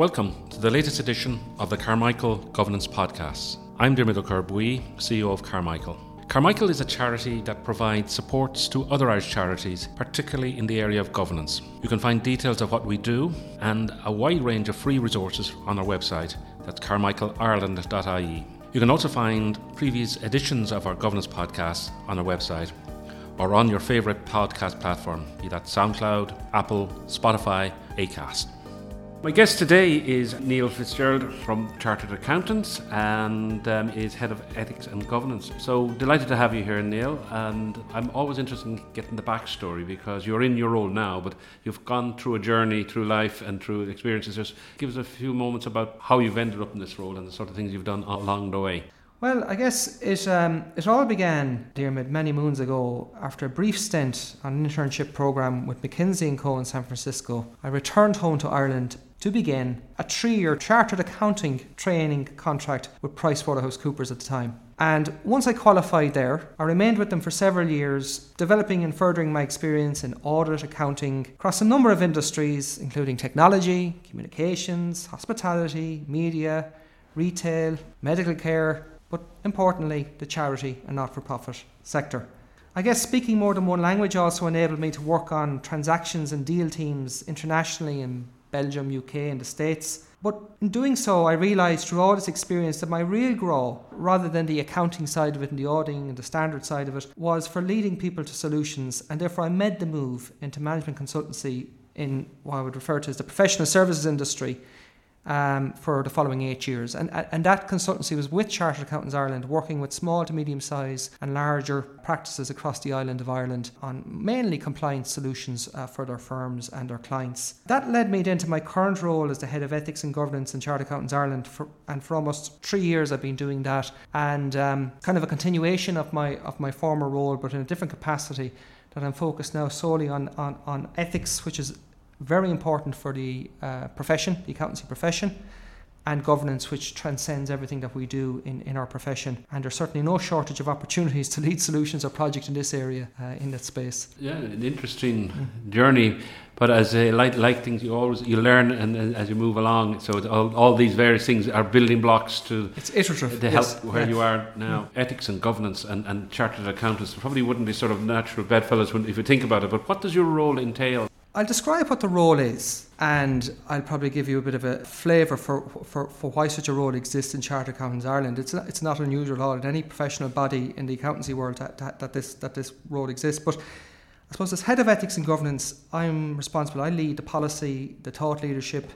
Welcome to the latest edition of the Carmichael Governance Podcast. I'm Dermot Ó Corrbuí, CEO of Carmichael. Carmichael is a charity that provides supports to other Irish charities, particularly in the area of governance. You can find details of what we do and a wide range of free resources on our website. That's carmichaelireland.ie. You can also find previous editions of our governance podcast on our website or on your favourite podcast platform, be that SoundCloud, Apple, Spotify, Acast. My guest today is Neil Fitzgerald from Chartered Accountants and um, is Head of Ethics and Governance. So delighted to have you here, Neil. And I'm always interested in getting the backstory because you're in your role now, but you've gone through a journey through life and through experiences. Just give us a few moments about how you've ended up in this role and the sort of things you've done along the way. Well, I guess it um, it all began, Dermot, many moons ago. After a brief stint on an internship program with McKinsey and Co in San Francisco, I returned home to Ireland to begin a three-year chartered accounting training contract with PricewaterhouseCoopers at the time. And once I qualified there, I remained with them for several years, developing and furthering my experience in audit accounting across a number of industries, including technology, communications, hospitality, media, retail, medical care, but importantly, the charity and not for profit sector. I guess speaking more than one language also enabled me to work on transactions and deal teams internationally in Belgium, UK, and the States. But in doing so, I realised through all this experience that my real grow, rather than the accounting side of it and the auditing and the standard side of it, was for leading people to solutions. And therefore, I made the move into management consultancy in what I would refer to as the professional services industry um, for the following eight years. And, and that consultancy was with Chartered Accountants Ireland, working with small to medium size and larger practices across the island of Ireland on mainly compliance solutions uh, for their firms and their clients. That led me into my current role as the head of ethics and governance in Chartered Accountants Ireland. For, and for almost three years, I've been doing that, and um, kind of a continuation of my of my former role, but in a different capacity. That I'm focused now solely on, on, on ethics, which is very important for the uh, profession, the accountancy profession, and governance, which transcends everything that we do in, in our profession. And there's certainly no shortage of opportunities to lead solutions or projects in this area, uh, in that space. Yeah, an interesting mm-hmm. journey. But as a, like, like things, you always you learn and, and as you move along. So all, all these various things are building blocks to it's iterative. To help yes. where yeah. you are now. Mm. Ethics and governance and, and chartered accountants probably wouldn't be sort of natural bedfellows when, if you think about it. But what does your role entail? I'll describe what the role is, and I'll probably give you a bit of a flavour for, for, for why such a role exists in Chartered Accountants Ireland. It's not, it's not unusual at all in any professional body in the accountancy world that, that, that, this, that this role exists. But I suppose as head of ethics and governance, I'm responsible. I lead the policy, the thought leadership,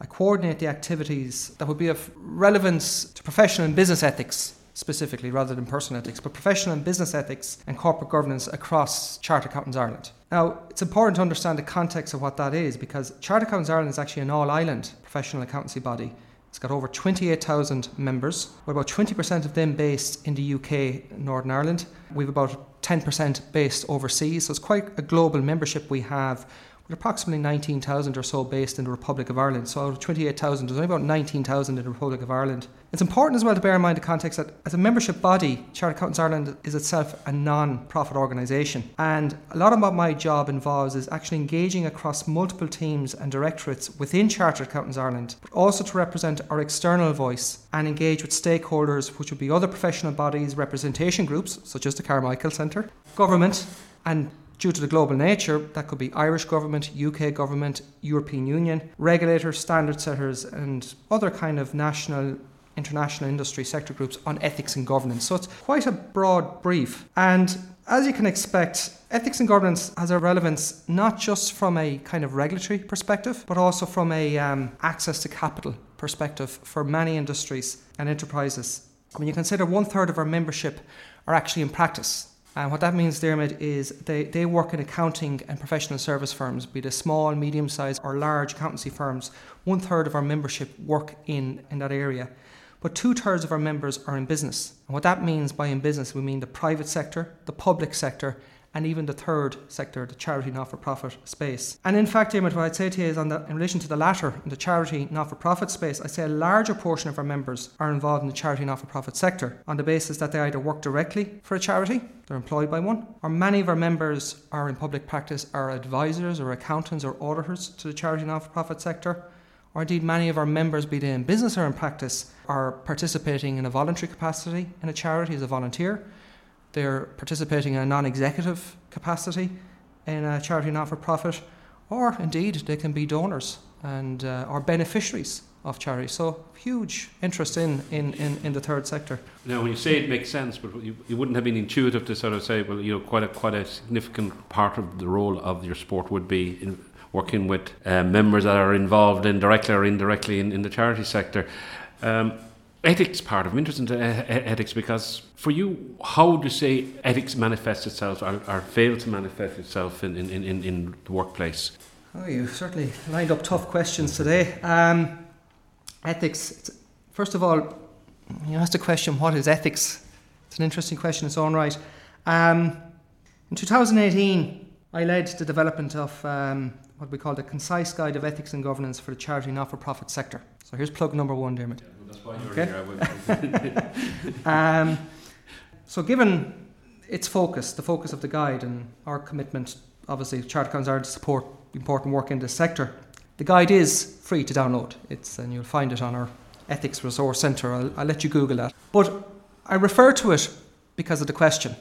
I coordinate the activities that would be of relevance to professional and business ethics specifically rather than personal ethics, but professional and business ethics and corporate governance across Chartered Accountants Ireland. Now, it's important to understand the context of what that is because Chartered Accountants Ireland is actually an all island professional accountancy body. It's got over 28,000 members, with about 20% of them based in the UK, Northern Ireland. We've about 10% based overseas, so it's quite a global membership we have with approximately 19,000 or so based in the Republic of Ireland. So out of 28,000, there's only about 19,000 in the Republic of Ireland. It's important as well to bear in mind the context that as a membership body, Chartered Accountants Ireland is itself a non-profit organisation. And a lot of what my job involves is actually engaging across multiple teams and directorates within Chartered Accountants Ireland, but also to represent our external voice and engage with stakeholders, which would be other professional bodies, representation groups, such as the Carmichael Centre, government, and Due to the global nature, that could be Irish government, UK government, European Union, regulators, standard setters, and other kind of national international industry sector groups on ethics and governance. So it's quite a broad brief. And as you can expect, ethics and governance has a relevance not just from a kind of regulatory perspective, but also from a um, access to capital perspective for many industries and enterprises. When you consider one third of our membership are actually in practice, and what that means, Dermot, is they, they work in accounting and professional service firms, be they small, medium sized, or large accountancy firms. One third of our membership work in, in that area. But two thirds of our members are in business. And what that means by in business, we mean the private sector, the public sector, and even the third sector, the charity not for profit space. And in fact, what I'd say to you is the, in relation to the latter, in the charity not for profit space, I'd say a larger portion of our members are involved in the charity not for profit sector on the basis that they either work directly for a charity, they're employed by one, or many of our members are in public practice, are advisors or accountants or auditors to the charity not for profit sector or indeed many of our members, be they in business or in practice, are participating in a voluntary capacity in a charity as a volunteer. They're participating in a non executive capacity in a charity not for profit, or indeed they can be donors and uh, or beneficiaries of charity. So huge interest in, in, in, in, the third sector. Now, when you say it makes sense, but you, it wouldn't have been intuitive to sort of say, well, you know, quite a quite a significant part of the role of your sport would be in working with uh, members that are involved in directly or indirectly in, in the charity sector. Um, ethics part of I'm interested in ethics because for you, how would you say ethics manifests itself or, or fails to manifest itself in, in, in, in the workplace? Oh, you certainly lined up tough questions today. Um, ethics, first of all, you asked the question, what is ethics? It's an interesting question in its own right. Um, in 2018, I led the development of um, what we call the Concise Guide of Ethics and Governance for the Charity Not for Profit Sector. So here's plug number one, Dermot. Okay. um, so, given its focus, the focus of the guide, and our commitment, obviously, Accountants Ireland to support important work in this sector, the guide is free to download. It's and you'll find it on our Ethics Resource Centre. I'll, I'll let you Google that. But I refer to it because of the question: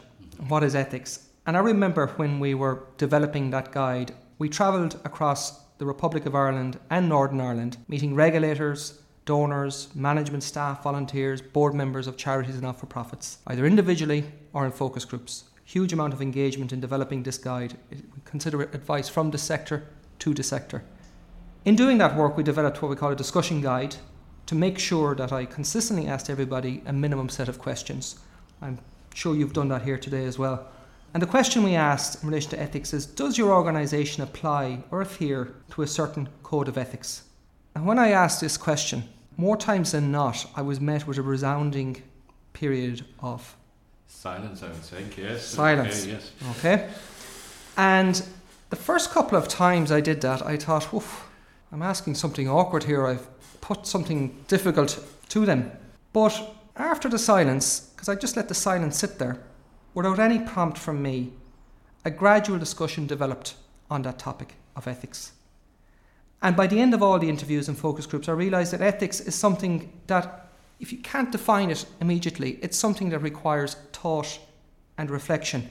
What is ethics? And I remember when we were developing that guide, we travelled across the Republic of Ireland and Northern Ireland, meeting regulators, donors, management staff, volunteers, board members of charities and not for profits, either individually or in focus groups. Huge amount of engagement in developing this guide. Consider advice from the sector to the sector. In doing that work, we developed what we call a discussion guide to make sure that I consistently asked everybody a minimum set of questions. I'm sure you've done that here today as well. And the question we asked in relation to ethics is Does your organisation apply or adhere to a certain code of ethics? And when I asked this question, more times than not, I was met with a resounding period of silence, I would say. Yes. Silence. Okay, yes. Okay. And the first couple of times I did that, I thought, oof, I'm asking something awkward here. I've put something difficult to them. But after the silence, because I just let the silence sit there, without any prompt from me, a gradual discussion developed on that topic of ethics. And by the end of all the interviews and focus groups, I realised that ethics is something that, if you can't define it immediately, it's something that requires thought and reflection.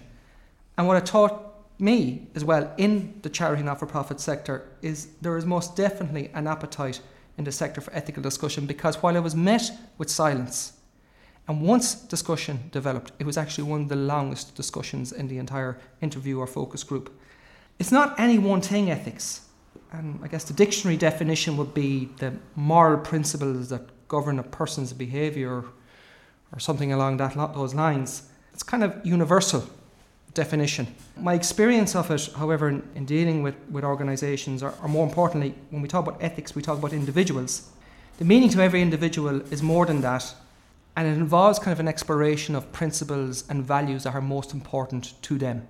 And what it taught me as well in the charity not for profit sector is there is most definitely an appetite in the sector for ethical discussion because while I was met with silence, and once discussion developed, it was actually one of the longest discussions in the entire interview or focus group. It's not any one thing, ethics. And I guess the dictionary definition would be the moral principles that govern a person's behaviour or something along that, those lines. It's kind of universal definition. My experience of it, however, in, in dealing with, with organisations, or, or, more importantly, when we talk about ethics, we talk about individuals. The meaning to every individual is more than that, and it involves kind of an exploration of principles and values that are most important to them.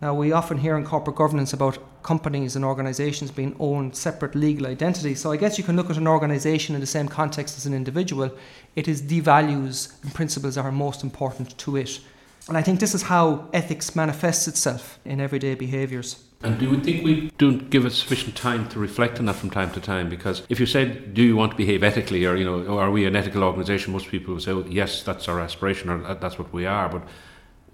Now, we often hear in corporate governance about companies and organisations being owned separate legal identities. So, I guess you can look at an organisation in the same context as an individual. It is the values and principles that are most important to it and I think this is how ethics manifests itself in everyday behaviours. And do you think we don't give it sufficient time to reflect on that from time to time? Because if you said, "Do you want to behave ethically?" or you know, "Are we an ethical organisation?" most people would say, well, "Yes, that's our aspiration, or that's what we are." But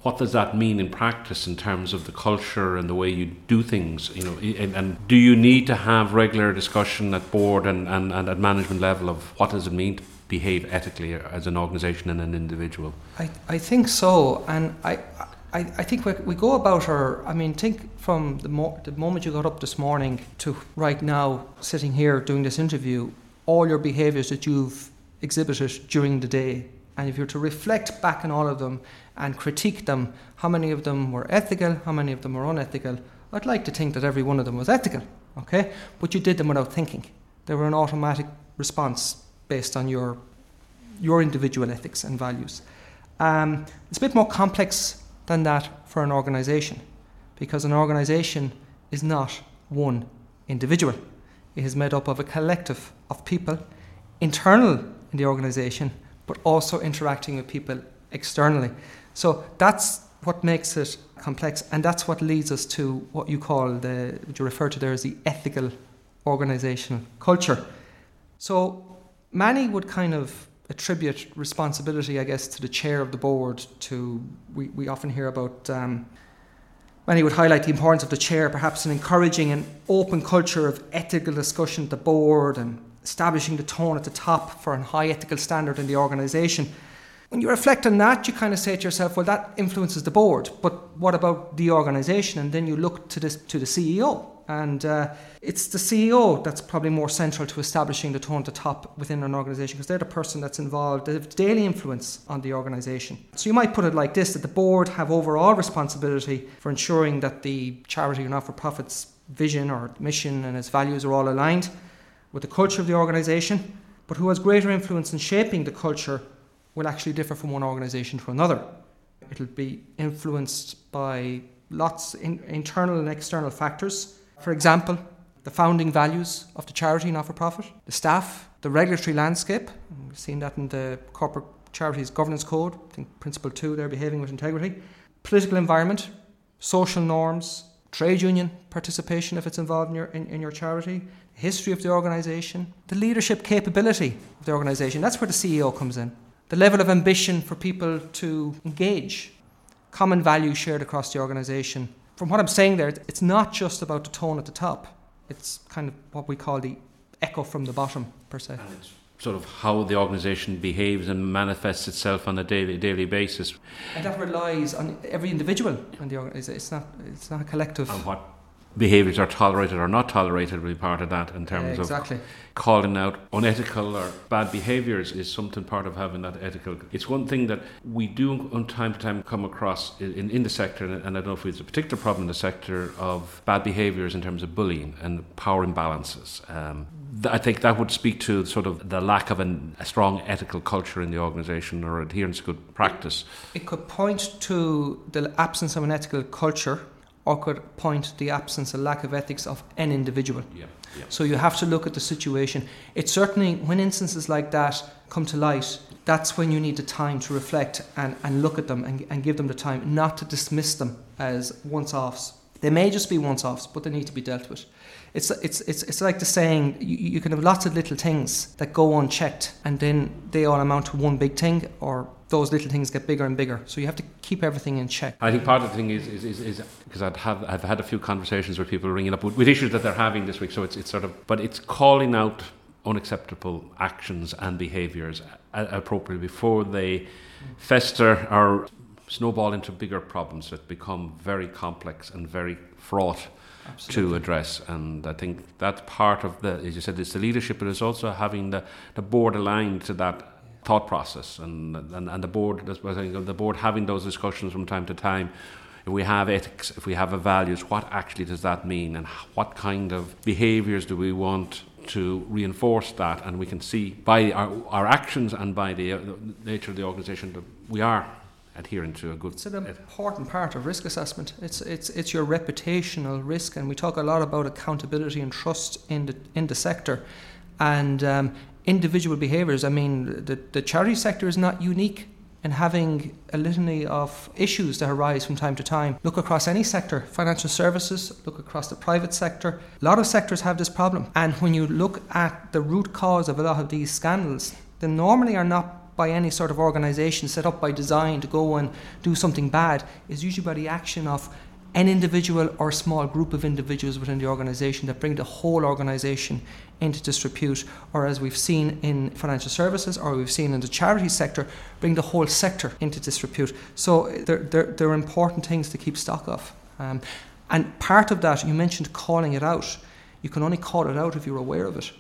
what does that mean in practice in terms of the culture and the way you do things? You know, and, and do you need to have regular discussion at board and, and, and at management level of what does it mean to behave ethically as an organisation and an individual? I, I think so, and I, I, I think we, we go about our. I mean, think from the, mo- the moment you got up this morning to right now, sitting here doing this interview, all your behaviours that you've exhibited during the day, and if you're to reflect back on all of them and critique them, how many of them were ethical, how many of them were unethical, I'd like to think that every one of them was ethical, okay? But you did them without thinking. They were an automatic response based on your your individual ethics and values. Um, it's a bit more complex than that for an organisation because an organisation is not one individual. It is made up of a collective of people internal in the organisation, but also interacting with people externally. So that's what makes it complex, and that's what leads us to what you call the, what you refer to there as the ethical organisational culture. So many would kind of attribute responsibility, I guess, to the chair of the board. To we, we often hear about. Um, many would highlight the importance of the chair, perhaps in encouraging an open culture of ethical discussion at the board and establishing the tone at the top for a high ethical standard in the organisation. When you reflect on that, you kind of say to yourself, well, that influences the board, but what about the organisation? And then you look to, this, to the CEO. And uh, it's the CEO that's probably more central to establishing the tone at the top within an organisation because they're the person that's involved, they have daily influence on the organisation. So you might put it like this that the board have overall responsibility for ensuring that the charity or not for profit's vision or mission and its values are all aligned with the culture of the organisation, but who has greater influence in shaping the culture will actually differ from one organisation to another. It'll be influenced by lots in internal and external factors. For example, the founding values of the charity not for profit, the staff, the regulatory landscape. We've seen that in the corporate charities governance code. I think principle two, they're behaving with integrity. Political environment, social norms, trade union participation if it's involved in your in, in your charity, history of the organisation, the leadership capability of the organisation. That's where the CEO comes in the level of ambition for people to engage, common values shared across the organisation. From what I'm saying there, it's not just about the tone at the top, it's kind of what we call the echo from the bottom, per se. And it's sort of how the organisation behaves and manifests itself on a daily daily basis. And that relies on every individual in the organisation. It's not, it's not a collective. And what behaviours are tolerated or not tolerated will be part of that in terms yeah, exactly. of calling out unethical or bad behaviours is something part of having that ethical. It's one thing that we do on time to time come across in, in the sector, and I don't know if it's a particular problem in the sector of bad behaviours in terms of bullying and power imbalances. Um, I think that would speak to sort of the lack of an, a strong ethical culture in the organisation or adherence to good practice. It could point to the absence of an ethical culture or could point to the absence or lack of ethics of an individual. Yeah, yeah. So you have to look at the situation. It's certainly when instances like that come to light, that's when you need the time to reflect and, and look at them and, and give them the time, not to dismiss them as once offs. They may just be once offs, but they need to be dealt with. It's, it's, it's, it's like the saying you, you can have lots of little things that go unchecked and then they all amount to one big thing or those little things get bigger and bigger. So you have to keep everything in check. I think part of the thing is is, is, is because I've have I've had a few conversations with people ringing up with, with, issues that they're having this week. So it's it's sort of but it's calling out unacceptable actions and behaviours uh, appropriately before they fester or snowball into bigger problems that become very complex and very fraught. Absolutely. to address. And I think that's part of the, as you said, it's the leadership, but it's also having the, the board aligned to that thought process and, and, and the board the board having those discussions from time to time. If we have ethics if we have values what actually does that mean? And what kind of behaviors do we want to reinforce that? And we can see by our, our actions and by the, uh, the nature of the organization that we are adhering to a good it's an important part of risk assessment. It's it's it's your reputational risk and we talk a lot about accountability and trust in the in the sector. And um, individual behaviours. I mean, the, the charity sector is not unique in having a litany of issues that arise from time to time. Look across any sector, financial services, look across the private sector. A lot of sectors have this problem. And when you look at the root cause of a lot of these scandals, they normally are not by any sort of organisation set up by design to go and do something bad. is usually by the action of an individual or small group of individuals within the organisation that bring the whole organisation into disrepute, or as we've seen in financial services or we've seen in the charity sector, bring the whole sector into disrepute. So they're, they're, they're important things to keep stock of. Um, and part of that, you mentioned calling it out. You can only call it out if you're aware of it.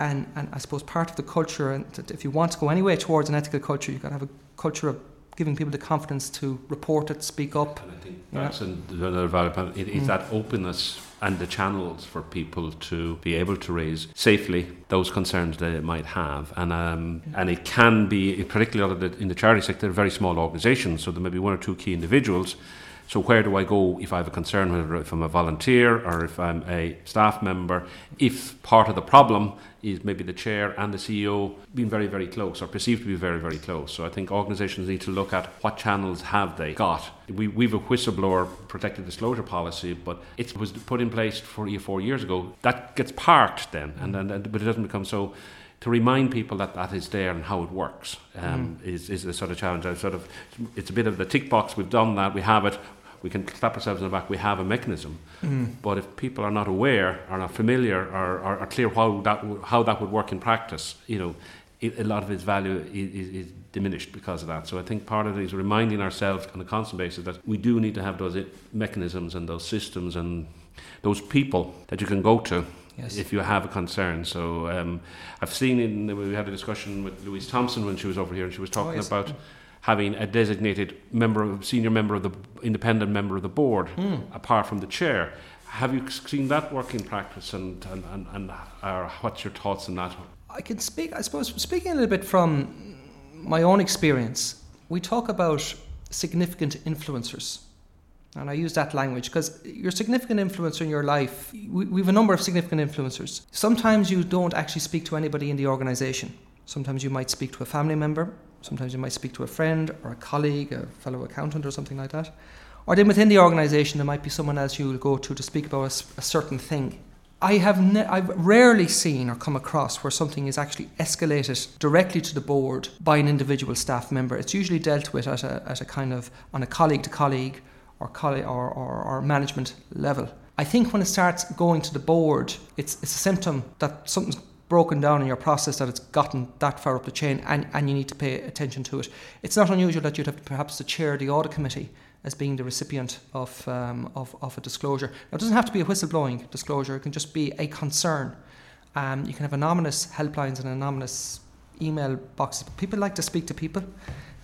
And, and I suppose part of the culture, and if you want to go anyway towards an ethical culture, you've got to have a culture of giving people the confidence to report it, speak up. And I think that's another value. It, it's mm. that openness and the channels for people to be able to raise safely those concerns they might have. And um, and it can be, particularly in the charity sector, very small organisations, so there may be one or two key individuals. So where do I go if I have a concern, whether if I'm a volunteer or if I'm a staff member, if part of the problem is maybe the chair and the CEO being very, very close or perceived to be very, very close. So I think organisations need to look at what channels have they got. We, we've a whistleblower protected disclosure policy, but it was put in place three or four years ago. That gets parked then, and then, but it doesn't become so to remind people that that is there and how it works um, mm. is, is a sort of challenge. I sort of, it's a bit of the tick box. We've done that. We have it. We can slap ourselves in the back. We have a mechanism. Mm. But if people are not aware, are not familiar, or are, are clear how that how that would work in practice, you know, it, a lot of its value is, is, diminished because of that. So I think part of it is reminding ourselves on a constant basis that we do need to have those mechanisms and those systems and those people that you can go to yes. if you have a concern. So um, I've seen in we had a discussion with Louise Thompson when she was over here, and she was talking oh, about having a designated member, senior member of the independent member of the board, mm. apart from the chair. Have you seen that work in practice, and and and, and uh, what's your thoughts on that? I can speak. I suppose speaking a little bit from my own experience. We talk about significant influencers and I use that language because you're a significant influencer in your life. We, we have a number of significant influencers. Sometimes you don't actually speak to anybody in the organization. Sometimes you might speak to a family member. Sometimes you might speak to a friend or a colleague, a fellow accountant, or something like that. Or then within the organization, there might be someone else you will go to to speak about a, a certain thing. I have ne- I've rarely seen or come across where something is actually escalated directly to the board by an individual staff member. It's usually dealt with at a, at a kind of on a colleague to colleague or, or, or, or management level. I think when it starts going to the board, it's, it's a symptom that something's broken down in your process, that it's gotten that far up the chain, and, and you need to pay attention to it. It's not unusual that you'd have perhaps to chair the audit committee as being the recipient of, um, of, of a disclosure. Now, it doesn't have to be a whistleblowing disclosure, it can just be a concern. Um, you can have anonymous helplines and anonymous email boxes. People like to speak to people.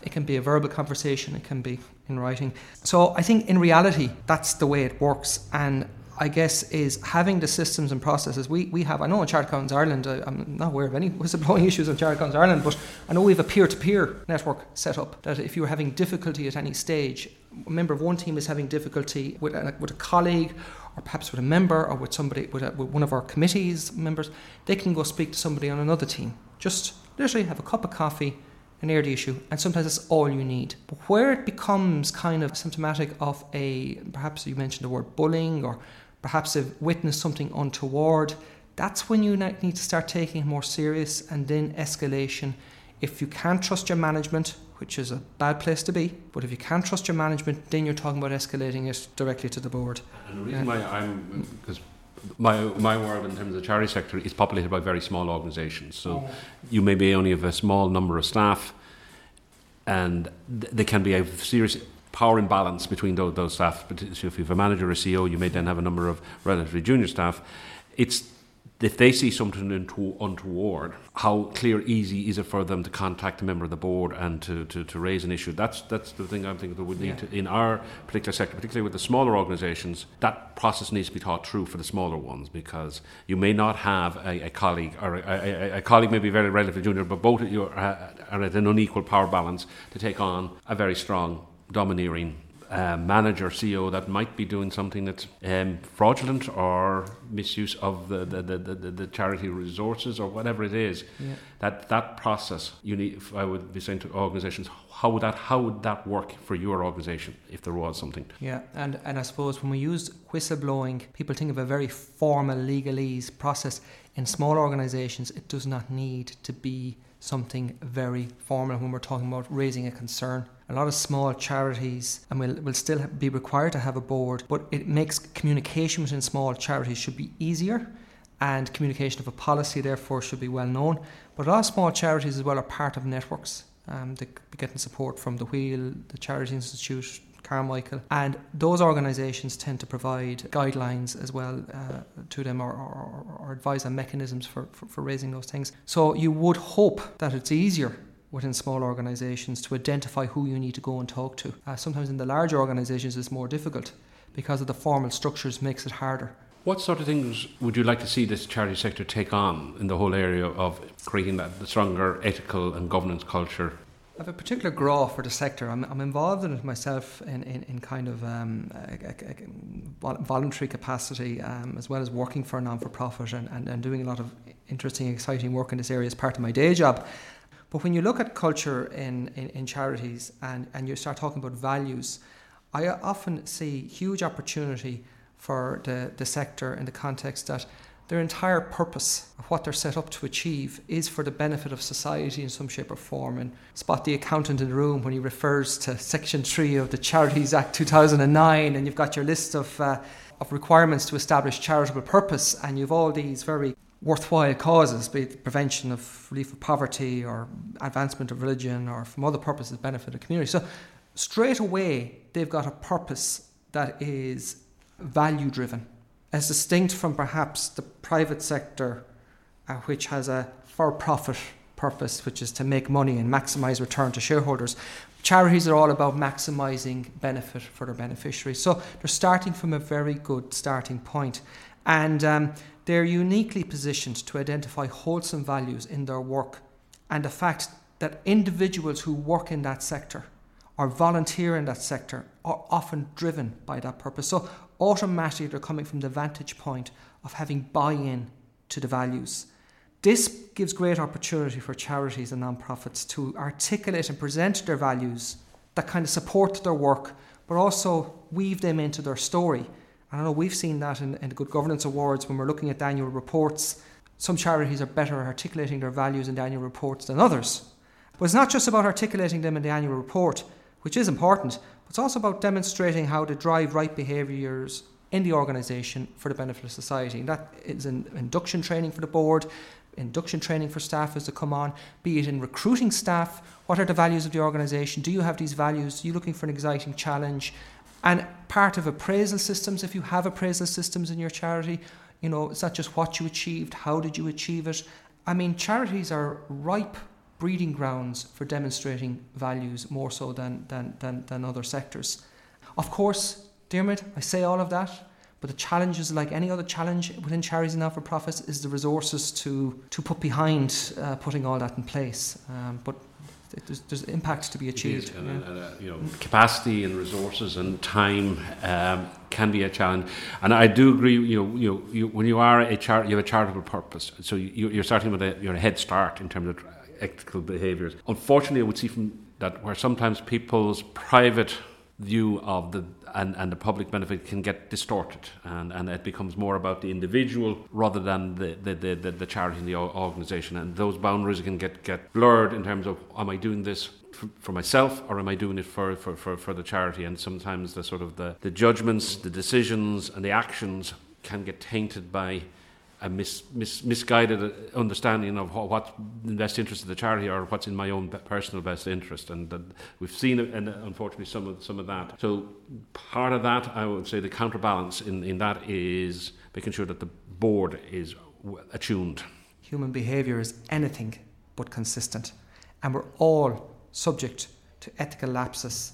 It can be a verbal conversation, it can be in writing. So I think in reality, that's the way it works. And I guess is having the systems and processes we, we have. I know in Accountants Ireland, I, am not aware of any whistleblowing issues in Accountants Ireland, but I know we have a peer to peer network set up that if you're having difficulty at any stage, a member of one team is having difficulty with a, with a colleague or perhaps with a member or with somebody, with, a, with one of our committees members, they can go speak to somebody on another team. Just literally have a cup of coffee an air issue, and sometimes that's all you need. But where it becomes kind of symptomatic of a, perhaps you mentioned the word bullying, or perhaps have witnessed something untoward, that's when you need to start taking it more serious and then escalation. If you can't trust your management, which is a bad place to be, but if you can't trust your management, then you're talking about escalating it directly to the board. And the reason why I'm, because my my world in terms of the charity sector is populated by very small organisations. So oh. you may be only have a small number of staff, and th- there can be a serious power imbalance between those, those staff. But if you have a manager or CEO, you may then have a number of relatively junior staff. It's if they see something into, untoward, how clear, easy is it for them to contact a member of the board and to, to, to raise an issue? That's that's the thing I'm thinking that would need yeah. to in our particular sector, particularly with the smaller organisations. That process needs to be thought through for the smaller ones because you may not have a, a colleague or a, a, a, colleague may be very relatively junior, but both of you are, are at an unequal power balance to take on a very strong, domineering uh, manager, CEO that might be doing something that's um, fraudulent or misuse of the, the, the, the, the charity resources or whatever it is. Yeah. That that process, you need. I would be saying to organisations, how would that how would that work for your organisation if there was something? Yeah, and and I suppose when we use whistleblowing, people think of a very formal legalese process. In small organisations, it does not need to be something very formal when we're talking about raising a concern. A lot of small charities and will, will still be required to have a board, but it makes communication within small charities should be easier and communication of a policy therefore should be well known. But a lot of small charities as well are part of networks. Um, they be getting support from the Wheel, the Charity Institute, Carmichael, and those organisations tend to provide guidelines as well uh, to them or, or, or, advise on mechanisms for, for, for raising those things. So you would hope that it's easier within small organisations to identify who you need to go and talk to. Uh, sometimes in the larger organisations it's more difficult because of the formal structures makes it harder. What sort of things would you like to see this charity sector take on in the whole area of creating that stronger ethical and governance culture I have a particular grow for the sector. I'm, I'm involved in it myself in, in, in kind of um, a, a, a voluntary capacity, um, as well as working for a non for profit and, and, and doing a lot of interesting, exciting work in this area as part of my day job. But when you look at culture in, in, in charities and, and you start talking about values, I often see huge opportunity for the, the sector in the context that their entire purpose of what they're set up to achieve is for the benefit of society in some shape or form. And spot the accountant in the room when he refers to Section 3 of the Charities Act 2009, and you've got your list of, uh, of requirements to establish charitable purpose, and you've all these very worthwhile causes, be it the prevention of relief of poverty or advancement of religion or from other purposes benefit the community. So straight away they've got a purpose that is value driven as distinct from perhaps the private sector, uh, which has a for profit purpose, which is to make money and maximize return to shareholders. Charities are all about maximizing benefit for their beneficiaries. So they're starting from a very good starting point. And um, they're uniquely positioned to identify wholesome values in their work and the fact that individuals who work in that sector or volunteer in that sector are often driven by that purpose. So automatically they're coming from the vantage point of having buy in to the values. This gives great opportunity for charities and non-profits to articulate and present their values that kind of support their work, but also weave them into their story. I don't know, we've seen that in, in the Good Governance Awards when we're looking at the annual reports. Some charities are better at articulating their values in the annual reports than others. But it's not just about articulating them in the annual report, which is important, but it's also about demonstrating how to drive right behaviours in the organisation for the benefit of society. And that is in induction training for the board, induction training for staff as they come on, be it in recruiting staff. What are the values of the organisation? Do you have these values? Are you looking for an exciting challenge? And part of appraisal systems, if you have appraisal systems in your charity, you know, it's not just what you achieved, how did you achieve it? I mean, charities are ripe breeding grounds for demonstrating values more so than, than, than, than other sectors. Of course, Dermot, I say all of that, but the challenge is like any other challenge within charities and not for profits is the resources to, to put behind uh, putting all that in place. Um, but there's, there's impact to be achieved. And, yeah. and, uh, you know, capacity and resources and time um, can be a challenge. And I do agree. You know, you, you when you are a char- you have a charitable purpose, so you, are starting with a, you're a head start in terms of ethical behaviours. Unfortunately, I would see from that where sometimes people's private view of the and, and the public benefit can get distorted and, and it becomes more about the individual rather than the, the, the, the charity and the organisation and those boundaries can get, get blurred in terms of am I doing this for myself or am I doing it for, for, for, for the charity? And sometimes the sort of the, the judgments the decisions and the actions can get tainted by a mis, mis, misguided understanding of what, what's in the best interest of the charity or what's in my own personal best interest. And we've seen, and unfortunately, some of, some of that. So, part of that, I would say the counterbalance in, in that is making sure that the board is attuned. Human behaviour is anything but consistent, and we're all subject to ethical lapses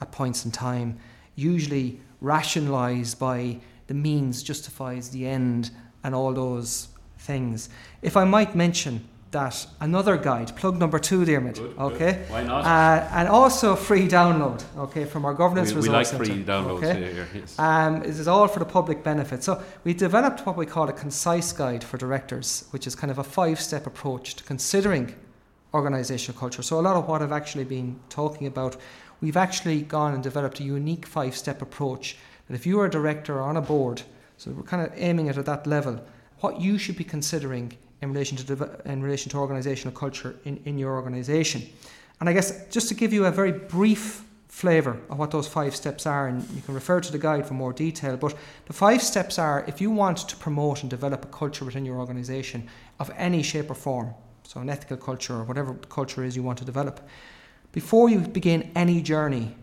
at points in time, usually rationalised by the means justifies the end and all those things. If I might mention that another guide, plug number two, Dermot. Good, okay. Good. Why not? Uh, and also free download. Okay, from our governance we, resource we like center. free downloads okay? here. Yes. Um, this is all for the public benefit. So we developed what we call a concise guide for directors, which is kind of a five-step approach to considering organisational culture. So a lot of what I've actually been talking about, we've actually gone and developed a unique five-step approach that if you are a director or on a board so we're kind of aiming it at that level. What you should be considering in relation to in relation to organisational culture in, in your organisation. And I guess just to give you a very brief flavour of what those five steps are, and you can refer to the guide for more detail. But the five steps are if you want to promote and develop a culture within your organisation of any shape or form, so an ethical culture or whatever culture is you want to develop, before you begin any journey,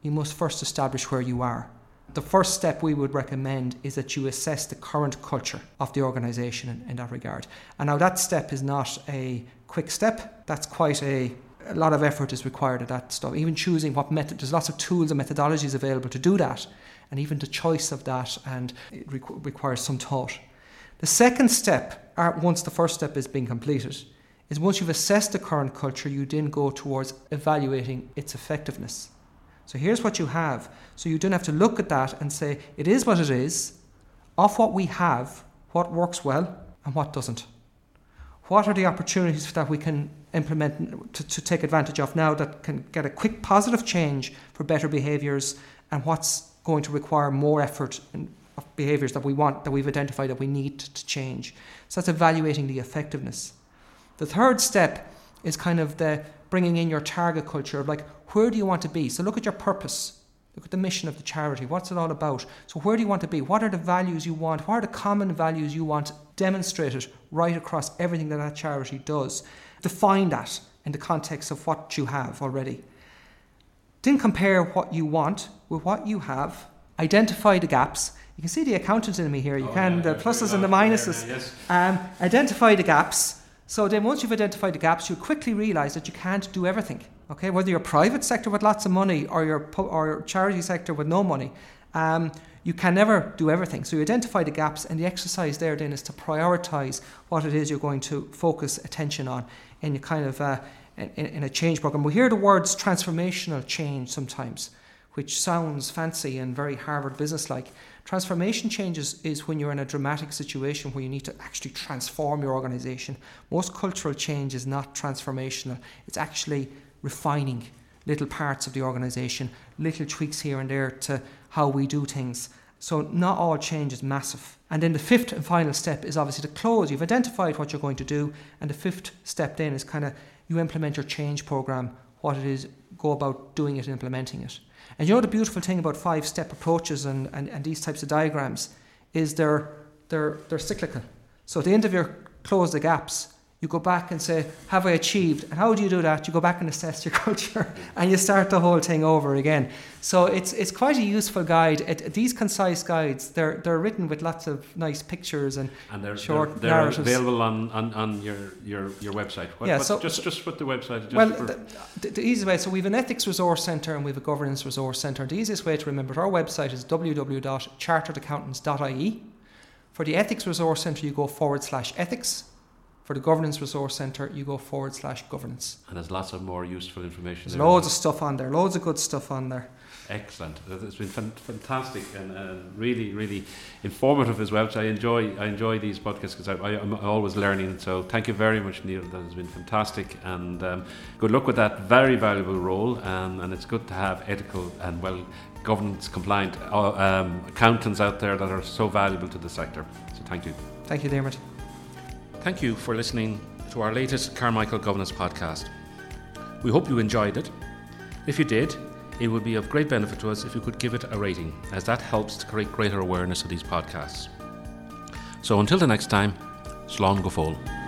you must first establish where you are the first step we would recommend is that you assess the current culture of the organisation in, in, that regard. And now that step is not a quick step. That's quite a a lot of effort is required at that stuff. Even choosing what method, there's lots of tools and methodologies available to do that, and even the choice of that, and it requ- requires some thought. The second step, uh, once the first step is being completed, is once you've assessed the current culture, you then go towards evaluating its effectiveness. So here's what you have. So you don't have to look at that and say, it is what it is, of what we have, what works well and what doesn't. What are the opportunities that we can implement to, to take advantage of now that can get a quick positive change for better behaviours and what's going to require more effort in of behaviours that we want, that we've identified that we need to change. So that's evaluating the effectiveness. The third step is kind of the bringing in your target culture of like, where do you want to be? So look at your purpose. Look at the mission of the charity. What's it all about? So, where do you want to be? What are the values you want? What are the common values you want demonstrated right across everything that that charity does? Define that in the context of what you have already. Then compare what you want with what you have. Identify the gaps. You can see the accountant in me here. You Oh, can, yeah, the pluses and the minuses. yeah, yes. Um, identify the gaps. So then, once you've identified the gaps, you quickly realise that you can't do everything. Okay, whether you're private sector with lots of money or your or charity sector with no money, um, you can never do everything. So you identify the gaps, and the exercise there then is to prioritise what it is you're going to focus attention on in a kind of uh, in, in a change program. We hear the words transformational change sometimes, which sounds fancy and very Harvard business like. Transformation changes is when you're in a dramatic situation where you need to actually transform your organization. Most cultural change is not transformational, it's actually refining little parts of the organization, little tweaks here and there to how we do things. So, not all change is massive. And then the fifth and final step is obviously to close. You've identified what you're going to do, and the fifth step then is kind of you implement your change program, what it is, go about doing it and implementing it. And you know the beautiful thing about five step approaches and, and, and these types of diagrams is they're, they're, they're cyclical. So at the end of your close the gaps, you go back and say, Have I achieved? And how do you do that? You go back and assess your culture and you start the whole thing over again. So it's, it's quite a useful guide. It, these concise guides, they're, they're written with lots of nice pictures and, And they're, short they're, they're narratives. available on, on, on your, your, your website. What, Yeah, what- so- just, just put the website. Just well, the, the, easy way. So we have an ethics resource centre and we have a governance resource centre. The easiest way to remember it, our website is www.charteredaccountants.ie. For the ethics resource centre, you go forward slash ethics. For the governance resource centre, you go forward slash governance. and there's lots of more useful information. There's there. loads of stuff on there, loads of good stuff on there. Excellent. It's been fantastic and uh, really, really informative as well. So I enjoy I enjoy these podcasts because I, I'm always learning. So thank you very much, Neil. That has been fantastic and um, good luck with that very valuable role. And, and it's good to have ethical and well governance compliant uh, um, accountants out there that are so valuable to the sector. So thank you. Thank you, Dermot. Thank you for listening to our latest Carmichael Governance podcast. We hope you enjoyed it. If you did, it would be of great benefit to us if you could give it a rating, as that helps to create greater awareness of these podcasts. So until the next time, Slán go fóill.